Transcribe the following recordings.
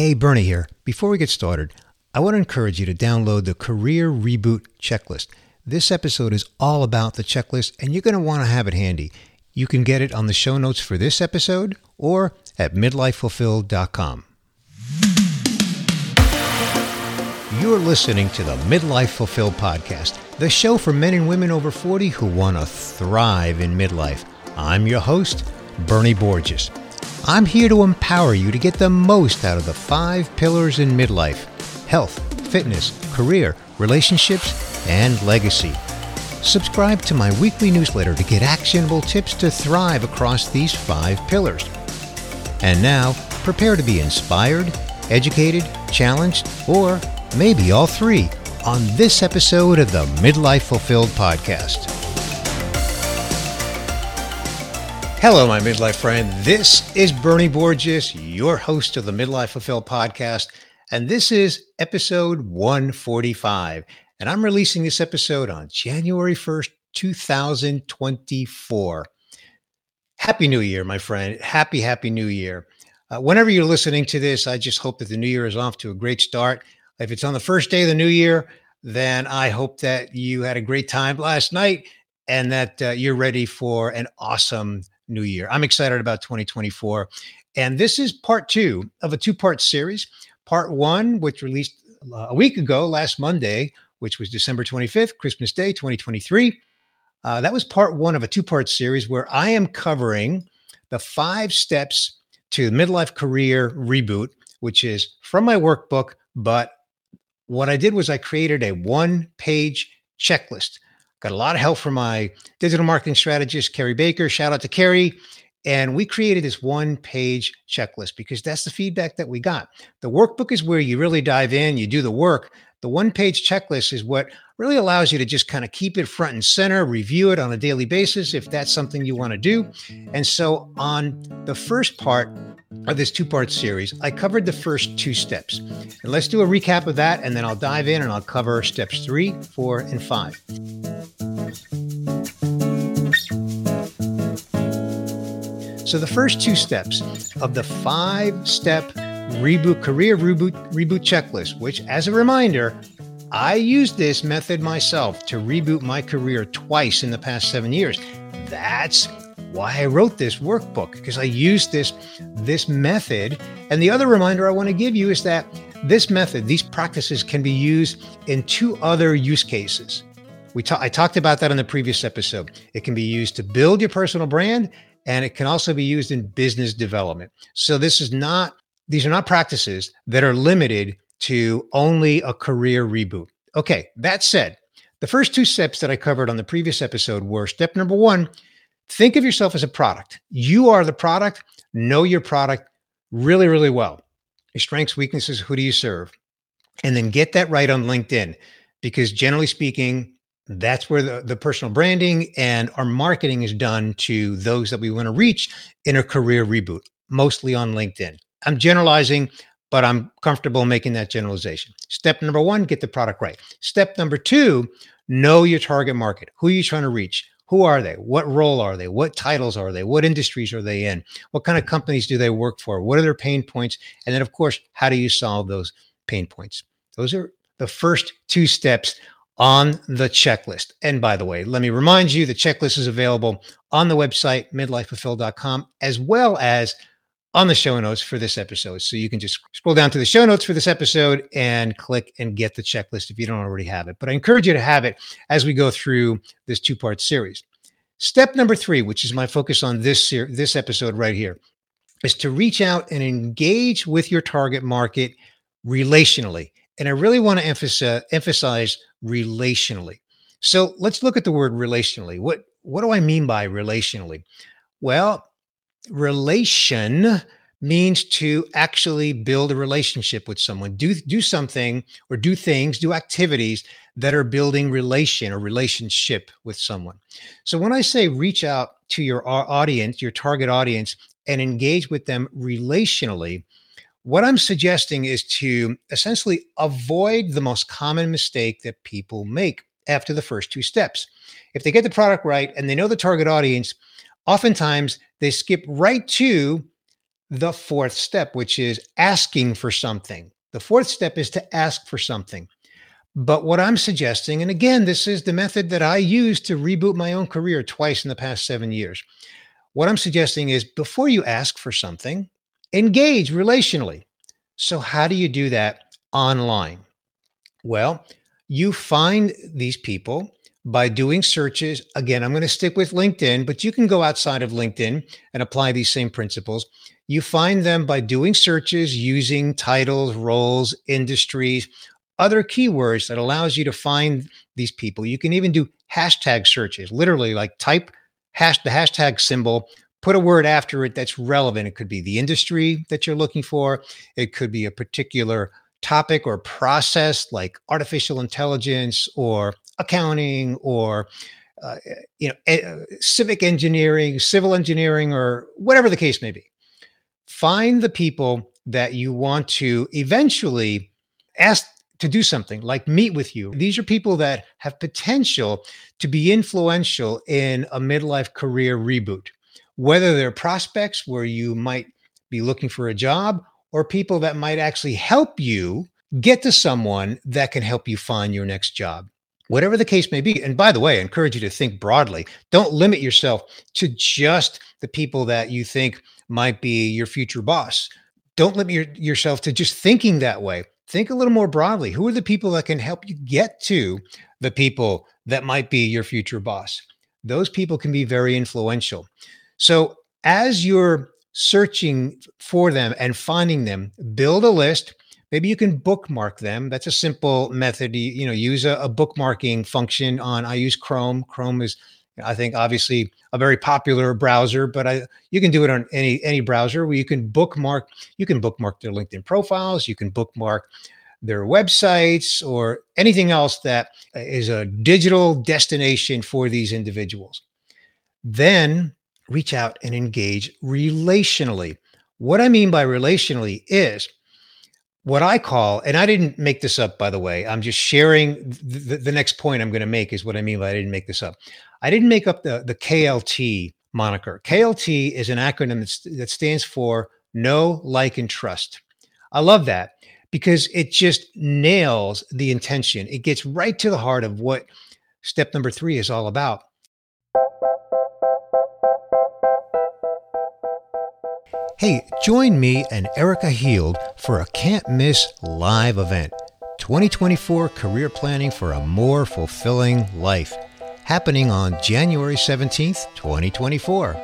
Hey, Bernie here. Before we get started, I want to encourage you to download the Career Reboot Checklist. This episode is all about the checklist, and you're going to want to have it handy. You can get it on the show notes for this episode or at midlifefulfilled.com. You're listening to the Midlife Fulfilled podcast, the show for men and women over 40 who want to thrive in midlife. I'm your host, Bernie Borges. I'm here to empower you to get the most out of the five pillars in midlife health, fitness, career, relationships, and legacy. Subscribe to my weekly newsletter to get actionable tips to thrive across these five pillars. And now, prepare to be inspired, educated, challenged, or maybe all three on this episode of the Midlife Fulfilled podcast. Hello, my midlife friend. This is Bernie Borges, your host of the Midlife Fulfilled podcast, and this is episode 145. And I'm releasing this episode on January 1st, 2024. Happy New Year, my friend. Happy, happy New Year. Uh, whenever you're listening to this, I just hope that the new year is off to a great start. If it's on the first day of the new year, then I hope that you had a great time last night and that uh, you're ready for an awesome new year. I'm excited about 2024. And this is part two of a two part series. Part one, which released uh, a week ago, last Monday, which was December 25th, Christmas Day 2023. Uh, that was part one of a two part series where I am covering the five steps to midlife career reboot, which is from my workbook. But what I did was I created a one page checklist Got a lot of help from my digital marketing strategist, Kerry Baker. Shout out to Kerry. And we created this one page checklist because that's the feedback that we got. The workbook is where you really dive in, you do the work. The one page checklist is what really allows you to just kind of keep it front and center, review it on a daily basis if that's something you want to do. And so, on the first part of this two part series, I covered the first two steps. And let's do a recap of that, and then I'll dive in and I'll cover steps three, four, and five. So the first two steps of the five step reboot career reboot reboot checklist, which as a reminder, I used this method myself to reboot my career twice in the past 7 years. That's why I wrote this workbook because I used this this method. And the other reminder I want to give you is that this method, these practices can be used in two other use cases. We ta- I talked about that in the previous episode. It can be used to build your personal brand and it can also be used in business development. So this is not these are not practices that are limited to only a career reboot. Okay, that said, the first two steps that I covered on the previous episode were step number 1, think of yourself as a product. You are the product, know your product really really well. Your strengths, weaknesses, who do you serve? And then get that right on LinkedIn because generally speaking, that's where the, the personal branding and our marketing is done to those that we want to reach in a career reboot, mostly on LinkedIn. I'm generalizing, but I'm comfortable making that generalization. Step number one, get the product right. Step number two, know your target market. Who are you trying to reach? Who are they? What role are they? What titles are they? What industries are they in? What kind of companies do they work for? What are their pain points? And then, of course, how do you solve those pain points? Those are the first two steps on the checklist. And by the way, let me remind you the checklist is available on the website, midlifefulfill.com as well as on the show notes for this episode. So you can just scroll down to the show notes for this episode and click and get the checklist if you don't already have it. But I encourage you to have it as we go through this two part series. Step number three, which is my focus on this, ser- this episode right here, is to reach out and engage with your target market relationally. And I really want to emphasize, emphasize relationally. So let's look at the word relationally. What what do I mean by relationally? Well, relation means to actually build a relationship with someone. Do do something or do things, do activities that are building relation or relationship with someone. So when I say reach out to your audience, your target audience and engage with them relationally, what I'm suggesting is to essentially avoid the most common mistake that people make after the first two steps. If they get the product right and they know the target audience, oftentimes they skip right to the fourth step, which is asking for something. The fourth step is to ask for something. But what I'm suggesting, and again, this is the method that I use to reboot my own career twice in the past seven years. What I'm suggesting is before you ask for something, engage relationally. So, how do you do that online? Well, you find these people by doing searches. Again, I'm going to stick with LinkedIn, but you can go outside of LinkedIn and apply these same principles. You find them by doing searches using titles, roles, industries, other keywords that allows you to find these people. You can even do hashtag searches, literally like type hash the hashtag symbol, put a word after it that's relevant. It could be the industry that you're looking for. It could be a particular topic or process like artificial intelligence or accounting or uh, you know e- civic engineering civil engineering or whatever the case may be. Find the people that you want to eventually ask to do something like meet with you. These are people that have potential to be influential in a midlife career reboot whether they're prospects where you might be looking for a job or people that might actually help you get to someone that can help you find your next job whatever the case may be. And by the way, I encourage you to think broadly. Don't limit yourself to just the people that you think might be your future boss. Don't limit your, yourself to just thinking that way. Think a little more broadly. Who are the people that can help you get to the people that might be your future boss? Those people can be very influential. So, as you're searching for them and finding them, build a list maybe you can bookmark them. That's a simple method. You, you know use a, a, bookmarking function on i use chrome. Chrome is i think obviously a very popular browser but i you can do it on any any browser where you can bookmark you can bookmark their linkedin profiles you can bookmark their websites or anything else that is a digital destination for these individuals. Then reach out and engage relationally. What i mean by relationally is what I call, and I didn't make this up, by the way. I'm just sharing the, the next point I'm going to make is what I mean by I didn't make this up. I didn't make up the, the KLT moniker. KLT is an acronym that stands for Know, Like, and Trust. I love that because it just nails the intention. It gets right to the heart of what step number three is all about. Hey, join me and Erika Heald for a can't miss live event 2024 Career Planning for a More Fulfilling Life, happening on January 17th, 2024.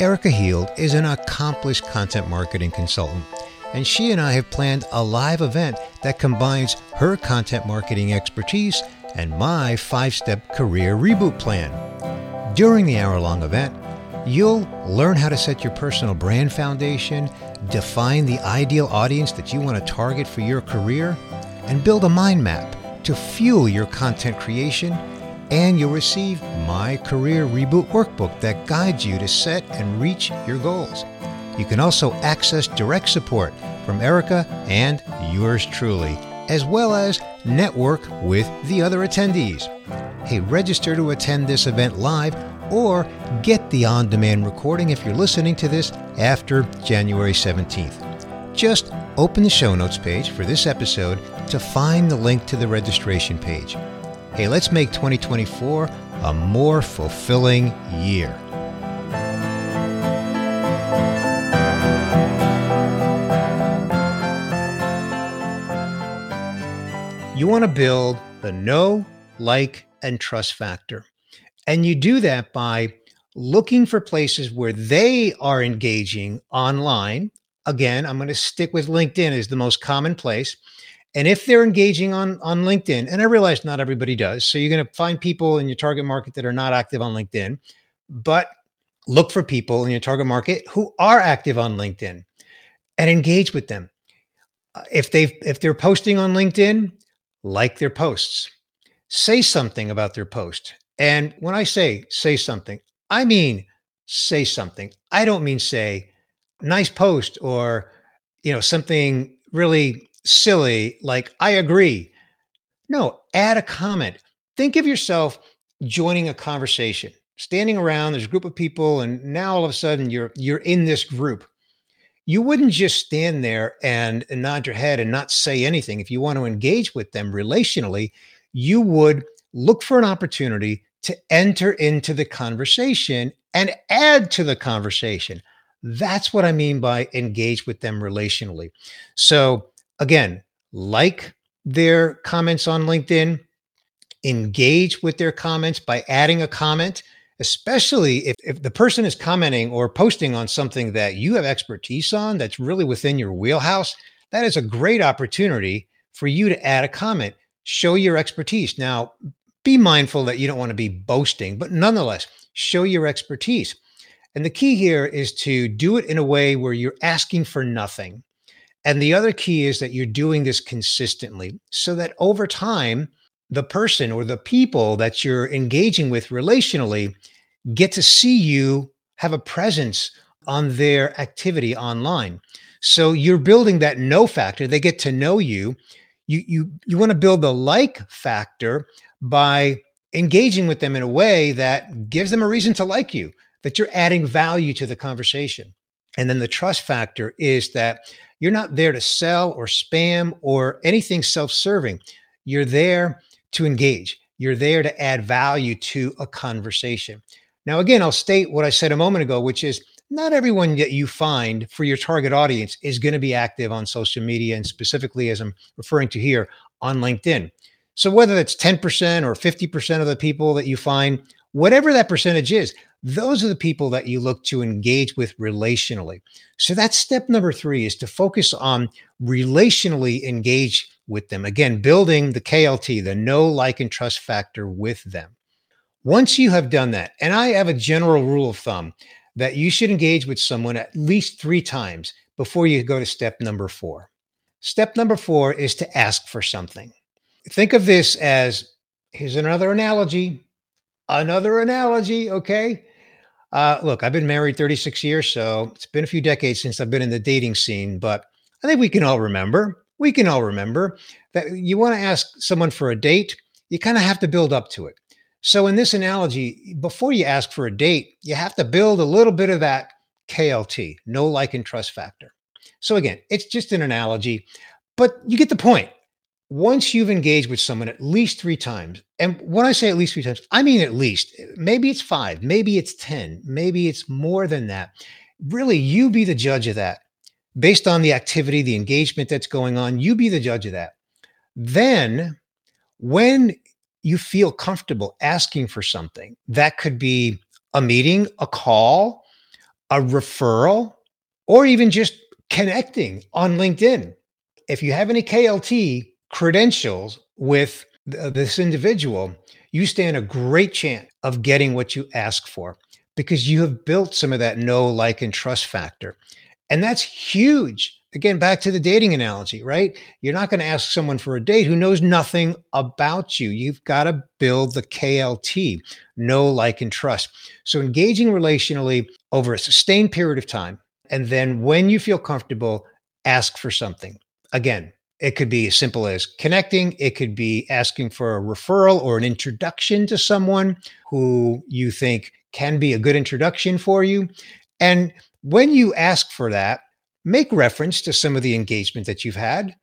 Erika Heald is an accomplished content marketing consultant, and she and I have planned a live event that combines her content marketing expertise and my five step career reboot plan. During the hour long event, You'll learn how to set your personal brand foundation, define the ideal audience that you want to target for your career, and build a mind map to fuel your content creation. And you'll receive my Career Reboot Workbook that guides you to set and reach your goals. You can also access direct support from Erika and yours truly, as well as network with the other attendees. Hey, register to attend this event live or get the on demand recording if you're listening to this after January 17th. Just open the show notes page for this episode to find the link to the registration page. Hey, let's make 2024 a more fulfilling year. You want to build the know, like, and trust factor. And you do that by looking for places where they are engaging online. Again, I'm going to stick with LinkedIn as the most common place. And if they're engaging on, on LinkedIn, and I realize not everybody does, so you're going to find people in your target market that are not active on LinkedIn, but look for people in your target market who are active on LinkedIn and engage with them. Uh, if they if they're posting on LinkedIn, like their posts. Say something about their post. And when I say say something, I mean say something. I don't mean say nice post or you know something really silly like I agree. No, add a comment. Think of yourself joining a conversation, standing around, there's a group of people and now all of a sudden you're you're in this group. you wouldn't just stand there and, and nod your head and not say anything. If you want to engage with them relationally, you would look for an opportunity to enter into the conversation and add to the conversation. That's what I mean by engage with them relationally. So, again, like their comments on LinkedIn, engage with their comments by adding a comment, especially if, if the person is commenting or posting on something that you have expertise on that's really within your wheelhouse. That is a great opportunity for you to add a comment, show your expertise. Now, be mindful that you don't want to be boasting, but nonetheless, show your expertise. And the key here is to do it in a way where you're asking for nothing. And the other key is that you're doing this consistently so that over time, the person or the people that you're engaging with relationally get to see you have a presence on their activity online. So you're building that know factor. They get to know you. You you you want to build the like factor by engaging with them in a way that gives them a reason to like you, that you're adding value to the conversation. And then the trust factor is that you're not there to sell or spam or anything self-serving. You're there to engage. You're there to add value to a conversation. Now, again, I'll state what I said a moment ago, which is not everyone that you find for your target audience is going to be active on social media, and specifically, as I'm referring to here, on LinkedIn. So, whether that's 10% or 50% of the people that you find, whatever that percentage is, those are the people that you look to engage with relationally. So, that's step number three is to focus on relationally engage with them. Again, building the KLT, the know, like, and trust factor with them. Once you have done that, and I have a general rule of thumb that you should engage with someone at least three times before you go to step number four. Step number four is to ask for something. Think of this as here's another analogy, another analogy, okay? Uh, look, I've been married 36 years, so it's been a few decades since I've been in the dating scene, but I think we can all remember we can all remember that you want to ask someone for a date, you kind of have to build up to it. So, in this analogy, before you ask for a date, you have to build a little bit of that KLT, know, like, and trust factor. So, again, it's just an analogy, but you get the point. Once you've engaged with someone at least three times, and when I say at least three times, I mean at least, maybe it's five, maybe it's 10, maybe it's more than that. Really, you be the judge of that based on the activity, the engagement that's going on, you be the judge of that. Then, when you feel comfortable asking for something, that could be a meeting, a call, a referral, or even just connecting on LinkedIn. If you have any KLT credentials with uh, this individual, you stand a great chance of getting what you ask for because you have built some of that know, like, and trust factor. And that's huge. Again, back to the dating analogy, right? You're not going to ask someone for a date who knows nothing about you. You've got to build the KLT, know, like, and trust. So engaging relationally over a sustained period of time. And then when you feel comfortable, ask for something. Again, it could be as simple as connecting. It could be asking for a referral or an introduction to someone who you think can be a good introduction for you. And when you ask for that, make reference to some of the engagement that you've had.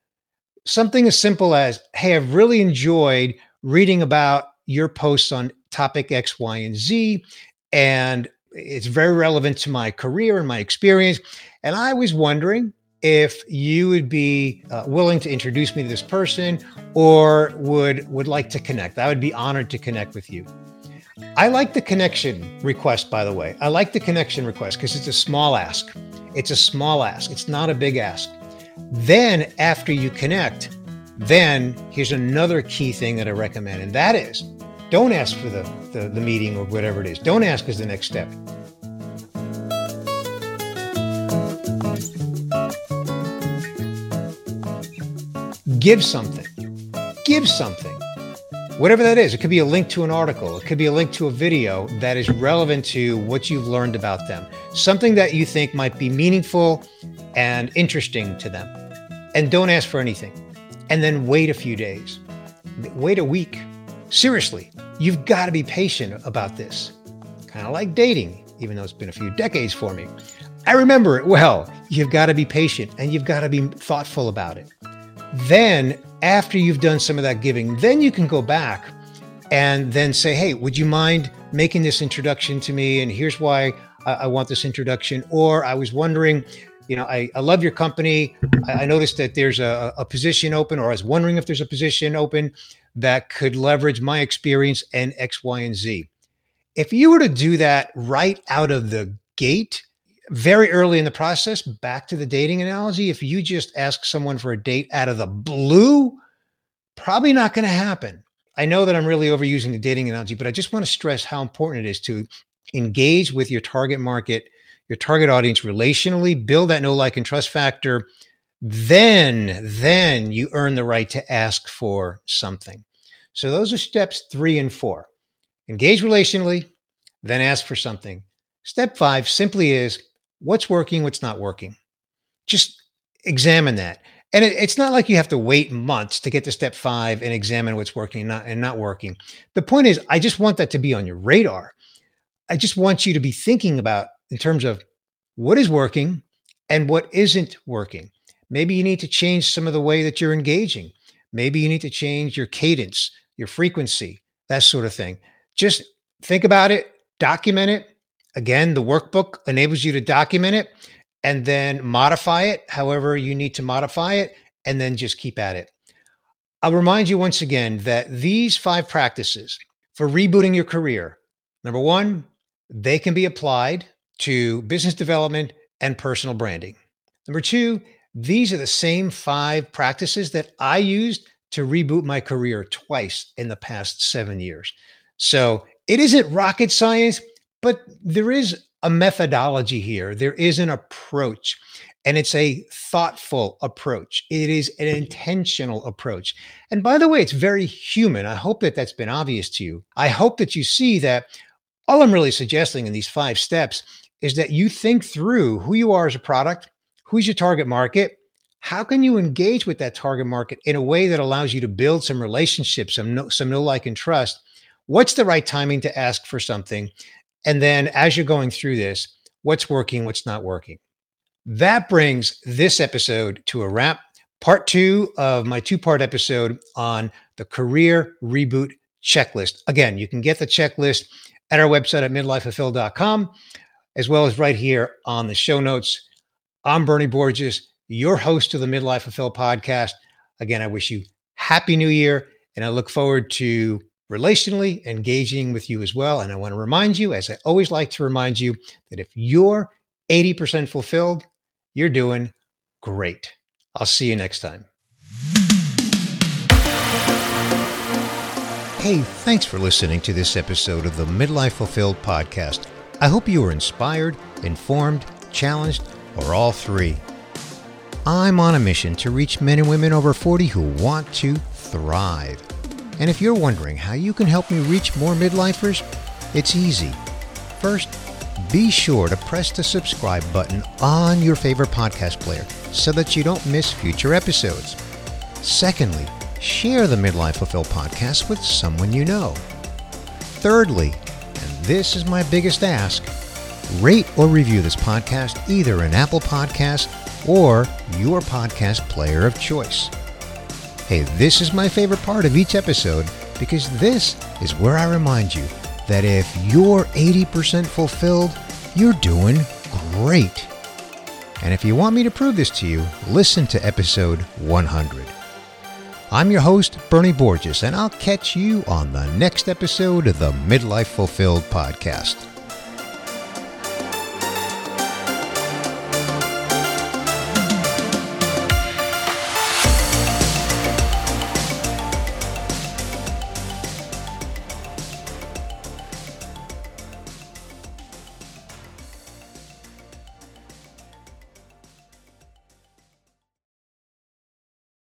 Something as simple as, Hey, I've really enjoyed reading about your posts on topic X, Y, and Z. And it's very relevant to my career and my experience. And I was wondering if you would be uh, willing to introduce me to this person or would would like to connect. I would be honored to connect with you. I like the connection request, by the way. I like the connection request because it's a small ask. It's a small ask, it's not a big ask. Then, after you connect, then here's another key thing that I recommend, and that is don't ask for the, the, the meeting or whatever it is. Don't ask as the next step. Give something. Give something whatever that is. It could be a link to an article, it could be a link to a video that is relevant to what you've learned about them, something that you think might be meaningful and interesting to them. And don't ask for anything. And then wait a few days, wait a week. Seriously, you've got to be patient about this. Kind of like dating, even though it's been a few decades for me. I remember it well. You've got to be patient and you've got to be thoughtful about it. Then, after you've done some of that giving, then you can go back and then say, Hey, would you mind making this introduction to me? And here's why I, I want this introduction. Or I was wondering, you know, I, I love your company. I, I noticed that there's a, a position open, or I was wondering if there's a position open that could leverage my experience and X, Y, and Z. If you were to do that right out of the gate, very early in the process, back to the dating analogy, if you just ask someone for a date out of the blue, probably not going to happen. I know that I'm really overusing the dating analogy, but I just want to stress how important it is to engage with your target market, your target audience relationally, build that know like and trust factor. Then, then you earn the right to ask for something. So those are steps three and four. Engage relationally, then ask for something. Step five simply is what's working, what's not working. Just examine that. And it, it's not like you have to wait months to get to step five and examine what's working and not, and not working. The point is, I just want that to be on your radar. I just want you to be thinking about in terms of what is working and what isn't working. Maybe you need to change some of the way that you're engaging. Maybe you need to change your cadence, your frequency, that sort of thing. Just think about it, document it. Again, the workbook enables you to document it and then modify it however you need to modify it, and then just keep at it. I'll remind you once again that these five practices for rebooting your career number one, they can be applied to business development and personal branding. Number two, these are the same five practices that I used to reboot my career twice in the past seven years. So it isn't rocket science, but there is a methodology here. There is an approach, and it's a thoughtful approach. It is an intentional approach. And by the way, it's very human. I hope that that's been obvious to you. I hope that you see that all I'm really suggesting in these five steps is that you think through who you are as a product, who's your target market, how can you engage with that target market in a way that allows you to build some relationships, some know, some know, like, and trust? What's the right timing to ask for something? And then as you're going through this, what's working, what's not working. That brings this episode to a wrap. Part two of my two part episode on the career reboot checklist. Again, you can get the checklist at our website at midlifefulfilled.com, as well as right here on the show notes. I'm Bernie Borges, your host of the Midlife Fulfilled podcast. Again, I wish you happy new year, and I look forward to relationally engaging with you as well. And I want to remind you, as I always like to remind you, that if you're 80% fulfilled, you're doing great. I'll see you next time. Hey, thanks for listening to this episode of the Midlife Fulfilled podcast. I hope you were inspired, informed, challenged, or all three. I'm on a mission to reach men and women over 40 who want to thrive. And if you're wondering how you can help me reach more midlifers, it's easy. First, be sure to press the subscribe button on your favorite podcast player so that you don't miss future episodes. Secondly, share the Midlife Fulfilled podcast with someone you know. Thirdly, and this is my biggest ask, rate or review this podcast either in Apple Podcasts or your podcast player of choice. Hey, this is my favorite part of each episode because this is where I remind you that if you're 80% fulfilled, you're doing great. And if you want me to prove this to you, listen to episode 100. I'm your host, Bernie Borges, and I'll catch you on the next episode of the Midlife Fulfilled podcast.